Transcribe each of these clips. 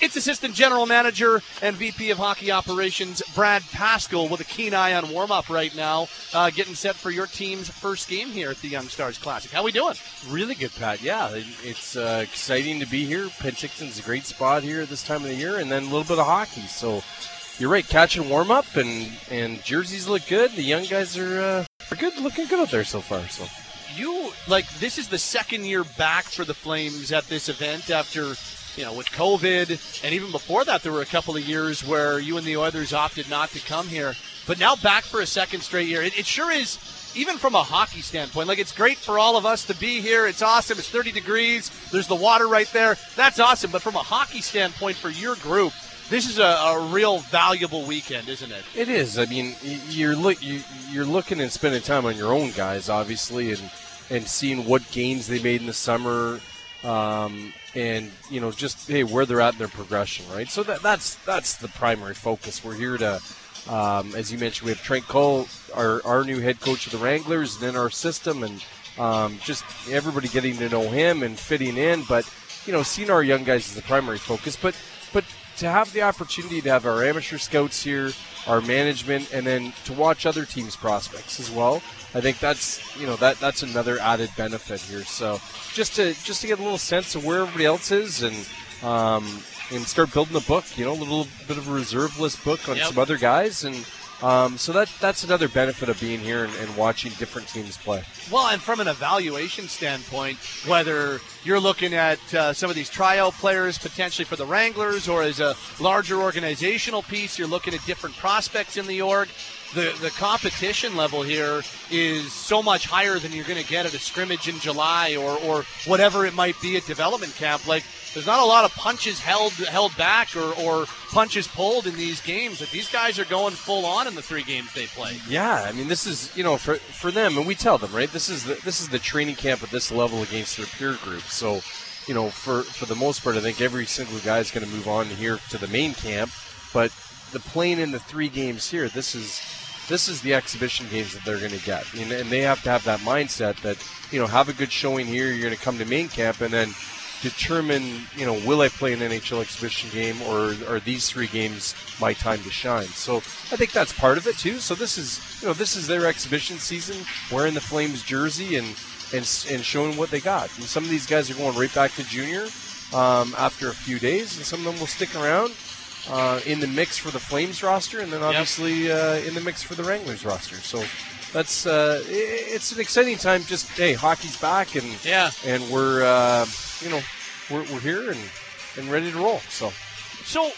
It's Assistant General Manager and VP of Hockey Operations Brad Pascall with a keen eye on warm up right now, uh, getting set for your team's first game here at the Young Stars Classic. How we doing? Really good, Pat. Yeah, it's uh, exciting to be here. Penticton's a great spot here at this time of the year, and then a little bit of hockey. So you're right, catch and warm up, and and jerseys look good. The young guys are uh, are good, looking good out there so far. So you like this is the second year back for the Flames at this event after you know, with COVID, and even before that, there were a couple of years where you and the Oilers opted not to come here. But now back for a second straight year. It, it sure is, even from a hockey standpoint, like it's great for all of us to be here. It's awesome. It's 30 degrees. There's the water right there. That's awesome. But from a hockey standpoint for your group, this is a, a, real valuable weekend, isn't it? It is. I mean, you're look you, are looking and spending time on your own guys, obviously, and and seeing what gains they made in the summer, um, and you know just hey where they're at in their progression, right? So that that's that's the primary focus. We're here to, um, as you mentioned, we have Trent Cull, our our new head coach of the Wranglers, and in our system, and um, just everybody getting to know him and fitting in. But you know, seeing our young guys is the primary focus. But but to have the opportunity to have our amateur scouts here, our management, and then to watch other teams' prospects as well. I think that's you know that that's another added benefit here. So just to just to get a little sense of where everybody else is and um, and start building a book. You know, a little bit of a reserve list book on yep. some other guys and. Um, so that that's another benefit of being here and, and, watching different teams play. Well, and from an evaluation standpoint, whether you're looking at uh, some of these tryout players potentially for the Wranglers, or as a larger organizational piece, you're looking at different prospects in the org the the competition level here is so much higher than you're going to get at a scrimmage in July or or whatever it might be at development camp. Like there's not a lot of punches held held back or, or punches pulled in these games. Like these guys are going full on in the three games they play. Yeah, I mean this is you know for for them, and we tell them right. This is the, this is the training camp at this level against their peer group. So you know for for the most part, I think every single guy is going to move on here to the main camp, but the playing in the three games here, this is this is the exhibition games that they're going to get, and, and they have to have that mindset that you know have a good showing here. You're going to come to main camp and then determine, you know, will I play an NHL exhibition game or are these three games my time to shine? So I think that's part of it too. So this is, you know, this is their exhibition season, wearing the Flames jersey and and, and showing what they got. And some of these guys are going right back to junior um, after a few days, and some of them will stick around uh, in the mix for the Flames roster, and then obviously yep. uh, in the mix for the Wranglers roster. So that's uh, it's an exciting time. Just hey, hockey's back, and yeah, and we're uh, you know we're, we're here and and ready to roll. So so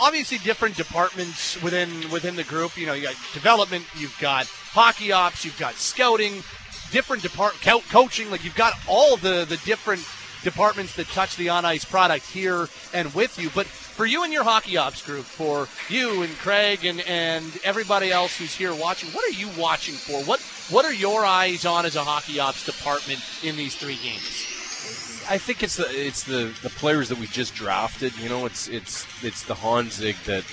obviously different departments within within the group. You know, you got development, you've got hockey ops, you've got scouting, different department co- coaching. Like you've got all the the different departments that touch the on ice product here and with you. But for you and your hockey ops group, for you and Craig and, and everybody else who's here watching, what are you watching for? What what are your eyes on as a hockey ops department in these three games? I think it's the it's the, the players that we just drafted. You know, it's it's it's the Honzek that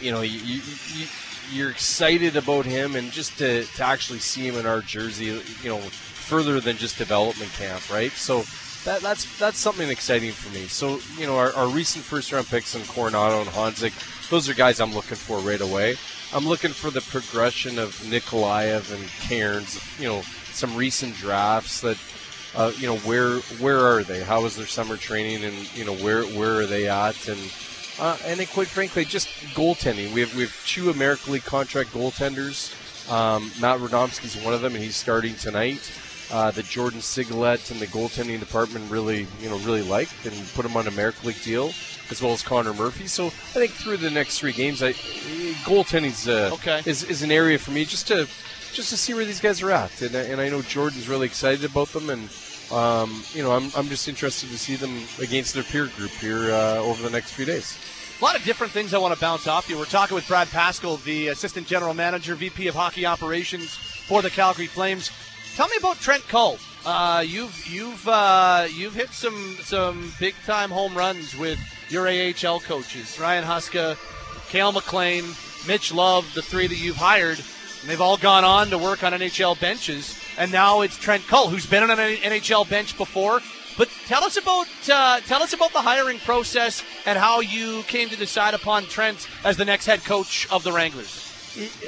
you know you, you, you're excited about him, and just to, to actually see him in our jersey, you know, further than just development camp, right? So that, that's that's something exciting for me. So you know, our, our recent first round picks in Coronato and Honzek, those are guys I'm looking for right away. I'm looking for the progression of Nikolaev and Kerins. You know, some recent drafts that. Uh, you know where where are they? How is their summer training, and you know where where are they at? And uh, and then quite frankly, just goaltending. We have we have two American League contract goaltenders. Um, Matt Radomski's one of them, and he's starting tonight uh, that Jordan Sigalet and the goaltending department really, you know, really liked and put him on a American League deal, as well as Connor Murphy. So I think through the next three games, I goaltending uh, okay. is is an area for me just to just to see where these guys are at, and, and I know Jordan's really excited about them, and um, you know, I'm I'm just interested to see them against their peer group here uh, over the next few days. A lot of different things I want to bounce off you. We're talking with Brad Pascall, the Assistant General Manager, VP of Hockey Operations for the Calgary Flames. Tell me about Trent Cull. Uh, you've you've uh, you've hit some some big time home runs with your AHL coaches, Ryan Huska, Cail MacLean, Mitch Love, the three that you've hired. And they've all gone on to work on NHL benches, and now it's Trent Cull, who's been on an NHL bench before. But tell us about uh, tell us about the hiring process and how you came to decide upon Trent as the next head coach of the Wranglers.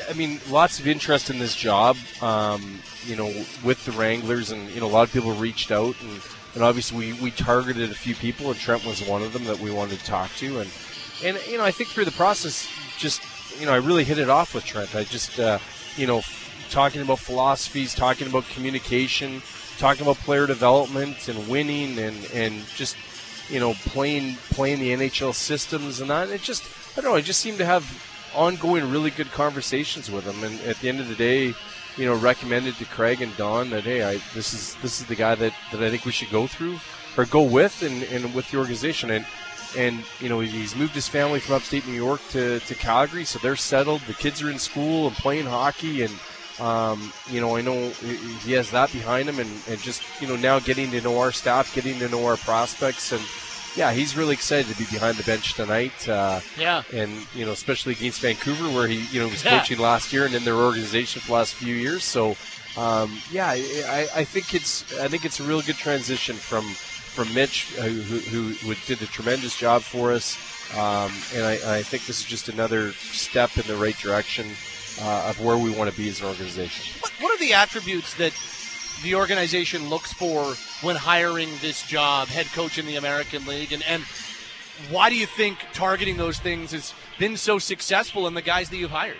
I mean, lots of interest in this job. Um, you know, with the Wranglers, and you know, a lot of people reached out, and, and obviously we, we targeted a few people, and Trent was one of them that we wanted to talk to, and and you know, I think through the process, just you know, I really hit it off with Trent. I just uh, you know, talking about philosophies, talking about communication, talking about player development and winning, and and just you know, playing playing the NHL systems and that. It just I don't know. I just seemed to have ongoing really good conversations with him. And at the end of the day, you know, recommended to Craig and Don that hey, I this is this is the guy that, that I think we should go through or go with and, and with the organization. And and you know he's moved his family from upstate New York to, to Calgary, so they're settled. The kids are in school and playing hockey, and um, you know I know he has that behind him, and, and just you know now getting to know our staff, getting to know our prospects, and yeah, he's really excited to be behind the bench tonight. Uh, yeah, and you know, especially against Vancouver, where he you know was yeah. coaching last year and in their organization for the last few years. So, um, yeah, I, I, think it's I think it's a real good transition from from Mitch, uh, who, who, who did a tremendous job for us, um, and I, I, think this is just another step in the right direction uh, of where we want to be as an organization. What, what are the attributes that the organization looks for when hiring this job, head coach in the American League, and and why do you think targeting those things has been so successful in the guys that you've hired?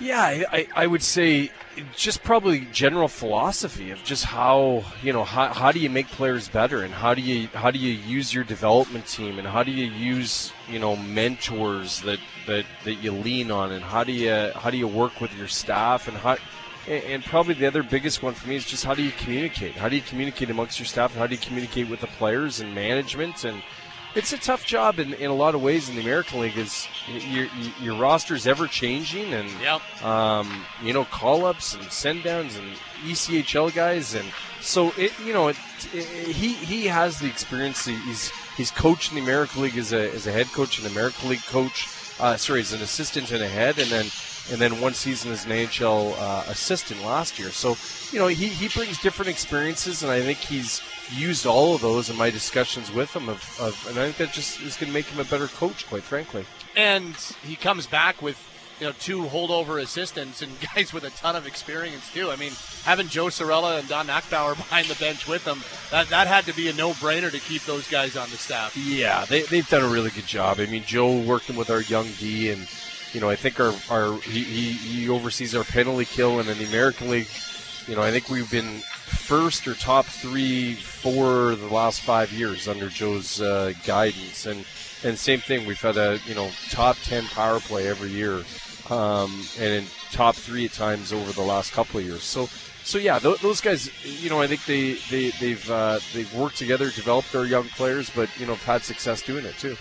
Yeah, I, I would say just probably general philosophy of just how you know how, how do you make players better and how do you how do you use your development team and how do you use you know mentors that that, that you lean on and how do you how do you work with your staff and how and probably the other biggest one for me is just how do you communicate? How do you communicate amongst your staff? How do you communicate with the players and management? And it's a tough job in, in a lot of ways in the American League. Is your your roster is ever changing, and yep. um, you know call ups and send downs and ECHL guys, and so it you know it, it, he he has the experience. He's he's coached in the American League as a as a head coach and American League coach. Uh, sorry, as an assistant and a head, and then and then one season as an NHL uh, assistant last year. So, you know, he, he brings different experiences, and I think he's used all of those in my discussions with him. Of, of and I think that just is going to make him a better coach, quite frankly. And he comes back with you know two holdover assistants and guys with a ton of experience too. I mean, having Joe Cirella and Don Nachbaur behind the bench with them, that, that had to be a no-brainer to keep those guys on the staff. Yeah, they, they've done a really good job. I mean, Joe working with our young D and you know, I think our, our he, he, oversees our penalty kill, and in the American League, you know, I think we've been first or top three for the last five years under Joe's uh, guidance, and and same thing, we've had a you know top ten power play every year, um, and in top three at times over the last couple of years. So. So yeah, th- those guys, you know, I think they they they've uh, they've worked together, developed their young players, but you know, have had success doing it too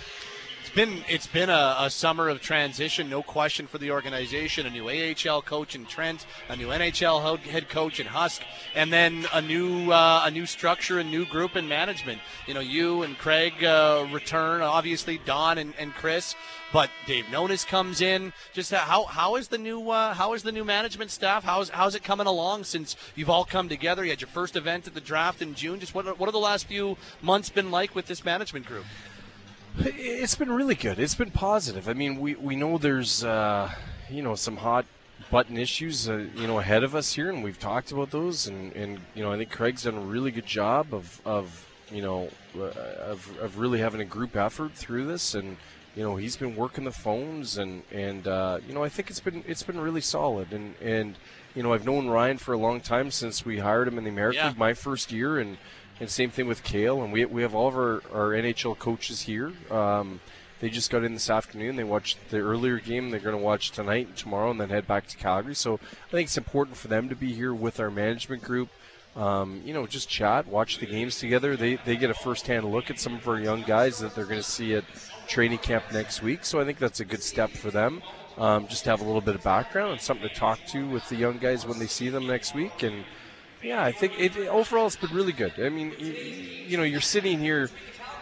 been it's been a, a, summer of transition, no question for the organization. A new AHL coach in Trent, a new NHL head coach in Husk, and then a new uh, a new structure, a new group and management. You know, you and Craig uh, return, obviously Don and, and Chris, but Dave Nonis comes in. Just how how is the new uh, how is the new management staff? How's how's it coming along since you've all come together? You had your first event at the draft in June. Just what what are the last few months been like with this management group? It's been really good. It's been positive. I mean, we, we know there's uh, you know some hot button issues uh, you know ahead of us here, and we've talked about those. And, and you know I think Craig's done a really good job of, of you know uh, of, of really having a group effort through this, and you know he's been working the phones, and and uh, you know I think it's been it's been really solid. And and you know I've known Ryan for a long time since we hired him in the American yeah. my first year, and and same thing with Cail. And we, we have all of our, our NHL coaches here. Um, they just got in this afternoon. They watched the earlier game. They're going to watch tonight and tomorrow, and then head back to Calgary. So I think it's important for them to be here with our management group. Um, you know, just chat, watch the games together. They they get a first-hand look at some of our young guys that they're going to see at training camp next week. So I think that's a good step for them. Um, just to have a little bit of background and something to talk to with the young guys when they see them next week. And yeah, I think it, overall it's been really good. I mean, you, you know, you're sitting here.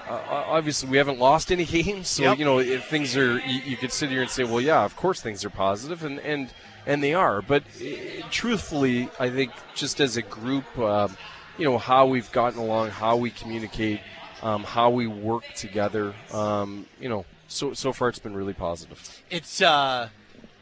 Uh, obviously, we haven't lost any games, so yep. you know if things are. You, you, could sit here and say, "Well, yeah, of course things are positive," and and and they are. But uh, truthfully, I think just as a group, um, you know how we've gotten along, how we communicate, um, how we work together. Um, you know, so so far it's been really positive. It's uh,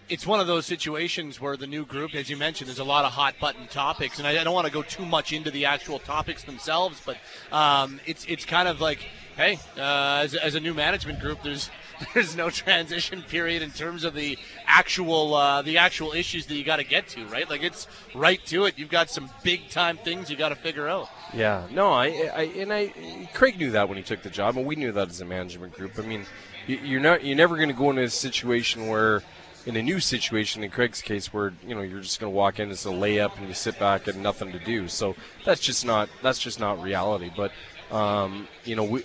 it's one of those situations where the new group, as you mentioned, there's a lot of hot button topics, and I, I don't want to go too much into the actual topics themselves, but um, it's it's kind of like, hey, uh, as, as a new management group, there's there's no transition period in terms of the actual uh, the actual issues that you got to get to, right? Like it's right to it. You've got some big time things you got to figure out. Yeah, no, I, I and I, Craig knew that when he took the job, and we knew that as a management group. I mean, you're not, you're never going to go into a situation where, in a new situation, in Craig's case, where you know you're just going to walk in as a layup and you sit back and nothing to do. So that's just not, that's just not reality. But um, you know, we,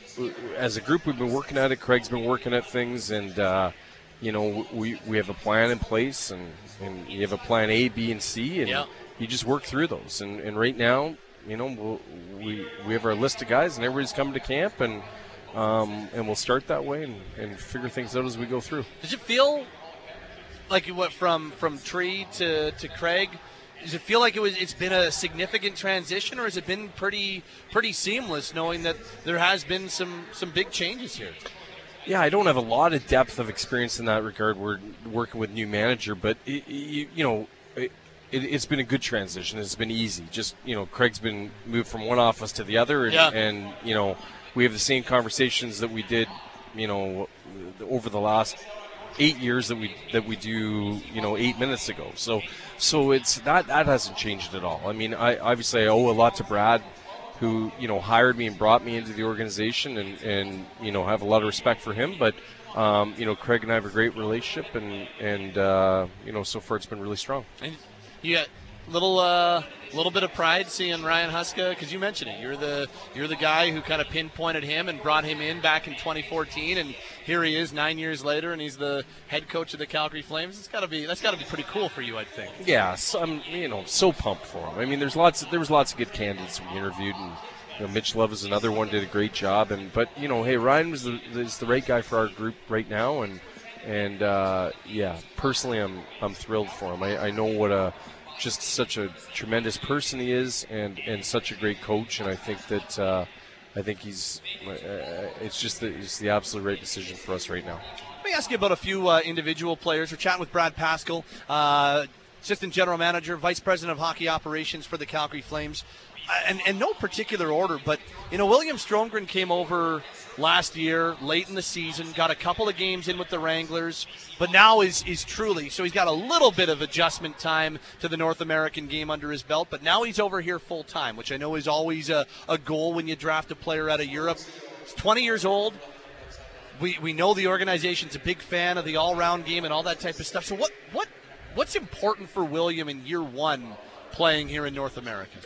as a group, we've been working at it. Craig's been working at things, and uh, you know, we we have a plan in place, and and you have a plan A, B, and C, and Yeah. you just work through those. And, and right now, you know, we'll, we we have our list of guys, and everybody's coming to camp, and um, and we'll start that way and, and figure things out as we go through. Does it feel like it went from from Tree to to Craig? Does it feel like it was? It's been a significant transition, or has it been pretty pretty seamless, knowing that there has been some some big changes here? Yeah, I don't have a lot of depth of experience in that regard. We're working with new manager, but it, it, you know, it, it, it's been a good transition. It's been easy. Just you know, Craig's been moved from one office to the other, and, Yeah. and you know, we have the same conversations that we did, you know, over the last eight years that we that we do, you know, eight minutes ago. So, so it's that that hasn't changed at all. I mean, I obviously I owe a lot to Brad who you know hired me and brought me into the organization, and and you know have a lot of respect for him. But um, you know, Craig and I have a great relationship, and and uh, you know so far it's been really strong. And you got little uh, little bit of pride seeing Ryan Huska because you mentioned it. You're the you're the guy who kind of pinpointed him and brought him in back in 2014, and here he is nine years later, and he's the head coach of the Calgary Flames. It's got to be that's got to be pretty cool for you, I think. Yeah, so I'm you know so pumped for him. I mean, there's lots there was lots of good candidates we interviewed, and you know, Mitch Love is another one did a great job. And but you know, hey, Ryan was the, is the right guy for our group right now, and and uh, yeah, personally, I'm I'm thrilled for him. I, I know what a just such a tremendous person he is, and and such a great coach, and I think that. Uh, I think he's. Uh, it's just the, it's the absolute right decision for us right now. Let me ask you about a few uh, individual players. We're chatting with Brad Pascall, uh, assistant general manager, vice president of hockey operations for the Calgary Flames. Uh, and, and no particular order, but you know, William Stromgren came over last year, late in the season, got a couple of games in with the Wranglers, but now is is truly so he's got a little bit of adjustment time to the North American game under his belt, but now he's over here full time, which I know is always a, a goal when you draft a player out of Europe. He's 20 years old we, we know the organization's a big fan of the all round game and all that type of stuff. So what what what's important for William in year one playing here in North America?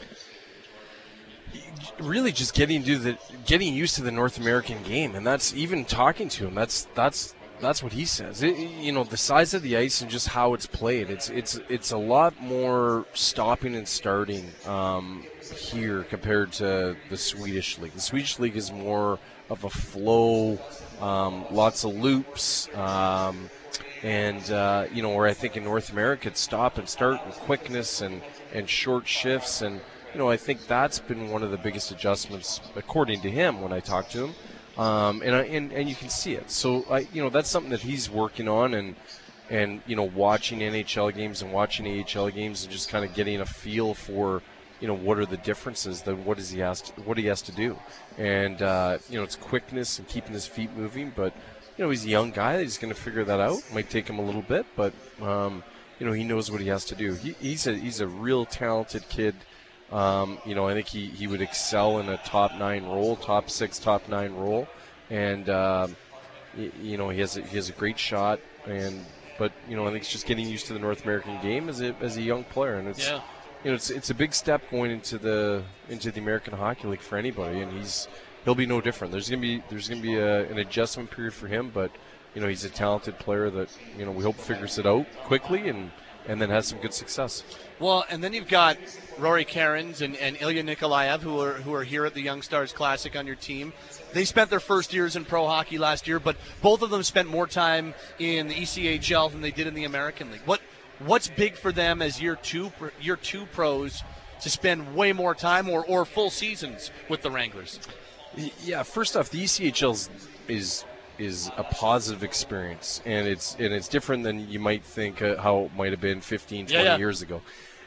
Really just getting to the getting used to the North American game, and that's even talking to him. That's that's that's what he says. It, you know, the size of the ice and just how it's played. It's it's it's a lot more stopping and starting um, here compared to the Swedish league. The Swedish league is more of a flow, um, lots of loops. Um, and uh, you know where I think in North America it's stop and start and quickness and and short shifts and you know I think that's been one of the biggest adjustments according to him when I talked to him um, and, I, and and you can see it so I you know that's something that he's working on and and you know watching NHL games and watching AHL games and just kind of getting a feel for you know what are the differences then what does he has to, what he has to do and uh, you know it's quickness and keeping his feet moving but you know, he's a young guy. He's going to figure that out. Might take him a little bit, but um, you know, he knows what he has to do. He, he's a he's a real talented kid. Um, you know, I think he, he would excel in a top nine role, top six, top nine role, and um, y- you know, he has a, he has a great shot. And but you know, I think it's just getting used to the North American game as a as a young player, and it's Yeah. you know, it's it's a big step going into the into the American Hockey League for anybody, and he's he'll be no different. There's gonna be there's gonna be a, an adjustment period for him, but you know he's a talented player that you know we hope figures it out quickly and and then has some good success. Well, and then you've got Rory Kerins and, and Ilya Nikolaev, who are who are here at the Young Stars Classic on your team. They spent their first years in pro hockey last year, but both of them spent more time in the ECHL than they did in the American League. What what's big for them as year two year two pros to spend way more time or, or full seasons with the Wranglers. Yeah, first off, the ECHL is is a positive experience, and it's and it's different than you might think uh, how it might have been 15, 20 yeah, yeah. years ago.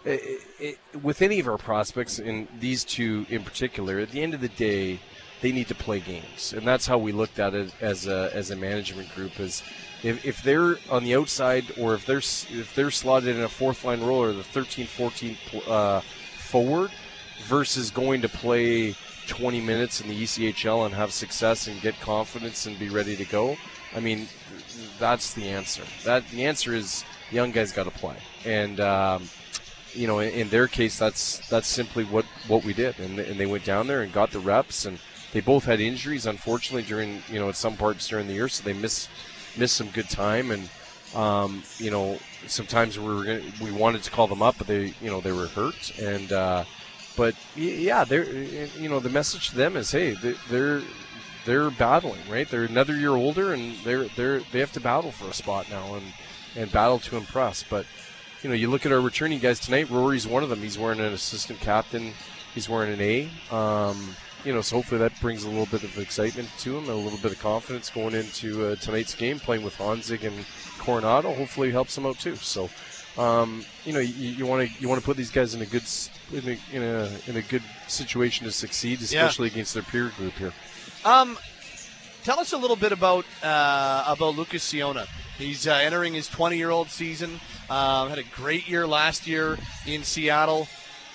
It, it, with any of our prospects, and these two in particular, at the end of the day, they need to play games, and that's how we looked at it as a as a management group. Is if, if they're on the outside, or if they're if they're slotted in a fourth line role or the 13, 14 uh, forward, versus going to play 20 minutes in the ECHL and have success and get confidence and be ready to go. I mean, that's the answer. That the answer is young guys got to play, and um, you know, in, in, their case, that's that's simply what what we did, and, and they went down there and got the reps, and they both had injuries, unfortunately, during you know at some parts during the year, so they missed missed some good time, and um, you know, sometimes we were gonna, we wanted to call them up, but they you know they were hurt, and uh, but yeah, they're you know the message to them is hey they're they're battling right. They're another year older and they're they're they have to battle for a spot now and and battle to impress. But you know you look at our returning guys tonight. Rory's one of them. He's wearing an assistant captain. He's wearing an A. Um, you know, so hopefully that brings a little bit of excitement to him, a little bit of confidence going into uh, tonight's game, playing with Honzek and Coronato. Hopefully helps him out too. So, um, you know, you want to you want to put these guys in a good in a, in a in a good situation to succeed, especially yeah. against their peer group here. Um, tell us a little bit about uh, about Lucas Ciona. He's uh, entering his 20 year old season. Uh, had a great year last year in Seattle.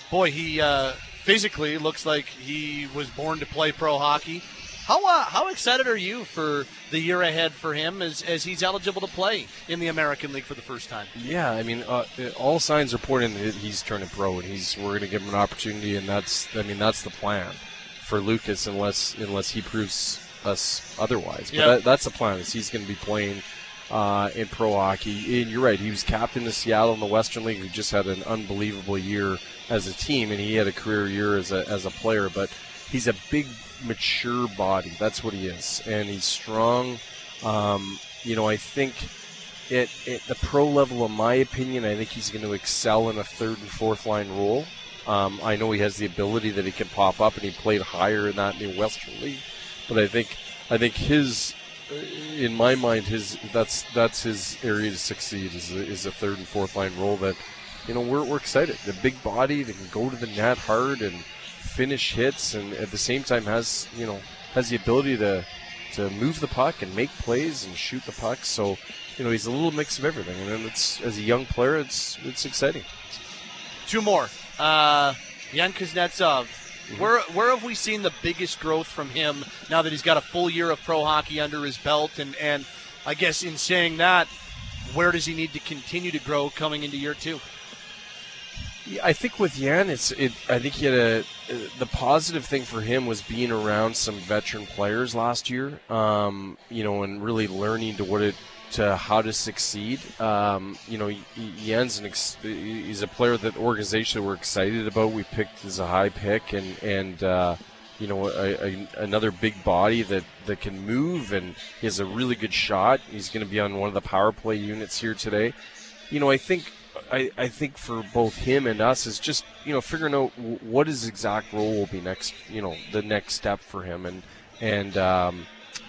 Boy, he uh, physically looks like he was born to play pro hockey. How uh, how excited are you for the year ahead for him as, as he's eligible to play in the American League for the first time? Yeah, I mean, uh, all signs are pointing that he's turning pro, and he's we're going to give him an opportunity, and that's I mean that's the plan for Lucas, unless unless he proves us otherwise. But yep. that, that's the plan is he's going to be playing. Uh, in pro hockey, and you're right. He was captain of Seattle in the Western League. He just had an unbelievable year as a team, and he had a career year as a as a player. But he's a big mature body. That's what he is, and he's strong. Um, you know, I think at, at the pro level, in my opinion, I think he's going to excel in a third and fourth line role. Um, I know he has the ability that he can pop up, and he played higher in that in the Western League. But I think, I think his, uh, in my mind, his that's that's his area to succeed is a, is a third and fourth line role. That, you know, we're, we're excited. The big body, that can go to the net hard and finish hits, and at the same time has you know has the ability to to move the puck and make plays and shoot the puck. So you know he's a little mix of everything, and it's as a young player, it's it's exciting. Two more, uh, Yan Kuznetsov. Mm-hmm. Where where have we seen the biggest growth from him now that he's got a full year of pro hockey under his belt? And and I guess in saying that, where does he need to continue to grow coming into year two? I think with Yan, it's it. I think he had a the positive thing for him was being around some veteran players last year. Um, you know, and really learning to what it to how to succeed. Um, you know, Yan's an ex- he's a player that organization we're excited about. We picked as a high pick, and and uh, you know a, a, another big body that that can move, and he has a really good shot. He's going to be on one of the power play units here today. You know, I think I, I think for both him and us is just you know figuring out what his exact role will be next you know the next step for him. And and um,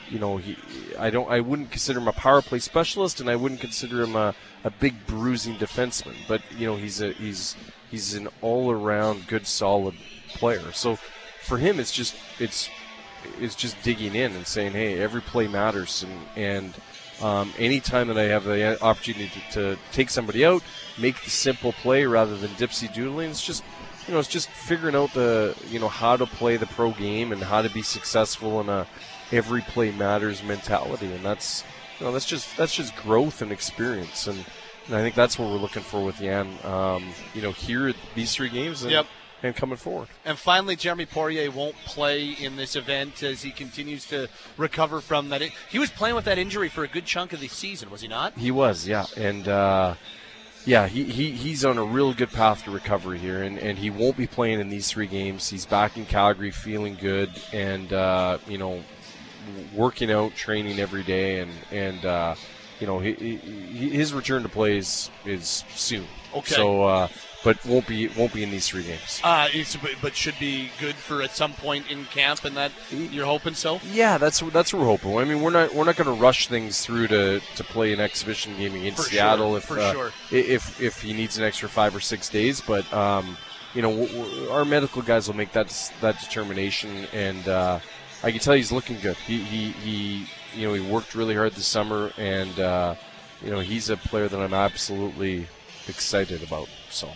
you know he I don't I wouldn't consider him a power play specialist and I wouldn't consider him a, a big bruising defenseman. But you know he's a he's he's an all around good solid player. So for him it's just it's it's just digging in and saying hey every play matters. And and um, anytime that I have the opportunity to, to, take somebody out, make the simple play rather than dipsy doodling, it's just you know it's just figuring out the you know how to play the pro game and how to be successful in a every play matters mentality, and that's you know that's just that's just growth and experience, and, and I think that's what we're looking for with Yan. Um, you know, here at these three games. And, yep and coming forward. And finally, Jeremie Poirier won't play in this event as he continues to recover from that. He was playing with that injury for a good chunk of the season, was he not? He was, yeah. And, uh, yeah, he, he, he's on a real good path to recovery here, and, and he won't be playing in these three games. He's back in Calgary feeling good and, uh, you know, working out, training every day, and, and uh, you know, he, he, his return to play is, is soon. Okay. So, uh, but won't be won't be in these three games. Uh, it's, but should be good for at some point in camp, and that you're hoping so. Yeah, that's that's what we're hoping. I mean, we're not we're not going to rush things through to, to play an exhibition game against For Seattle sure, if for uh, sure. if if he needs an extra five or six days. But um, you know, our medical guys will make that that determination, and uh, I can tell he's looking good. He, he he you know he worked really hard this summer, and uh, you know he's a player that I'm absolutely excited about. So.